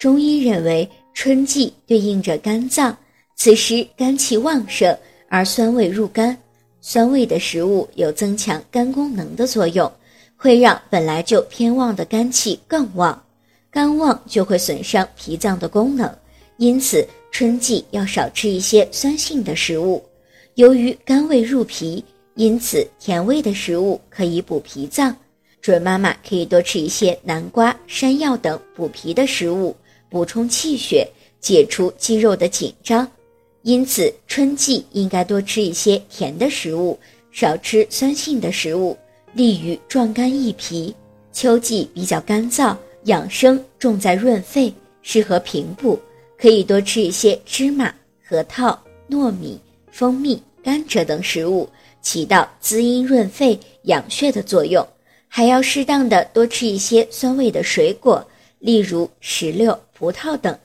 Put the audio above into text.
中医认为，春季对应着肝脏，此时肝气旺盛，而酸味入肝，酸味的食物有增强肝功能的作用，会让本来就偏旺的肝气更旺，肝旺就会损伤脾脏的功能，因此春季要少吃一些酸性的食物。由于肝胃入脾，因此甜味的食物可以补脾脏。准妈妈可以多吃一些南瓜、山药等补脾的食物，补充气血，解除肌肉的紧张。因此，春季应该多吃一些甜的食物，少吃酸性的食物，利于壮肝益脾。秋季比较干燥，养生重在润肺，适合平补，可以多吃一些芝麻、核桃、糯米、蜂蜜、甘蔗等食物，起到滋阴润肺、养血的作用。还要适当的多吃一些酸味的水果，例如石榴、葡萄等。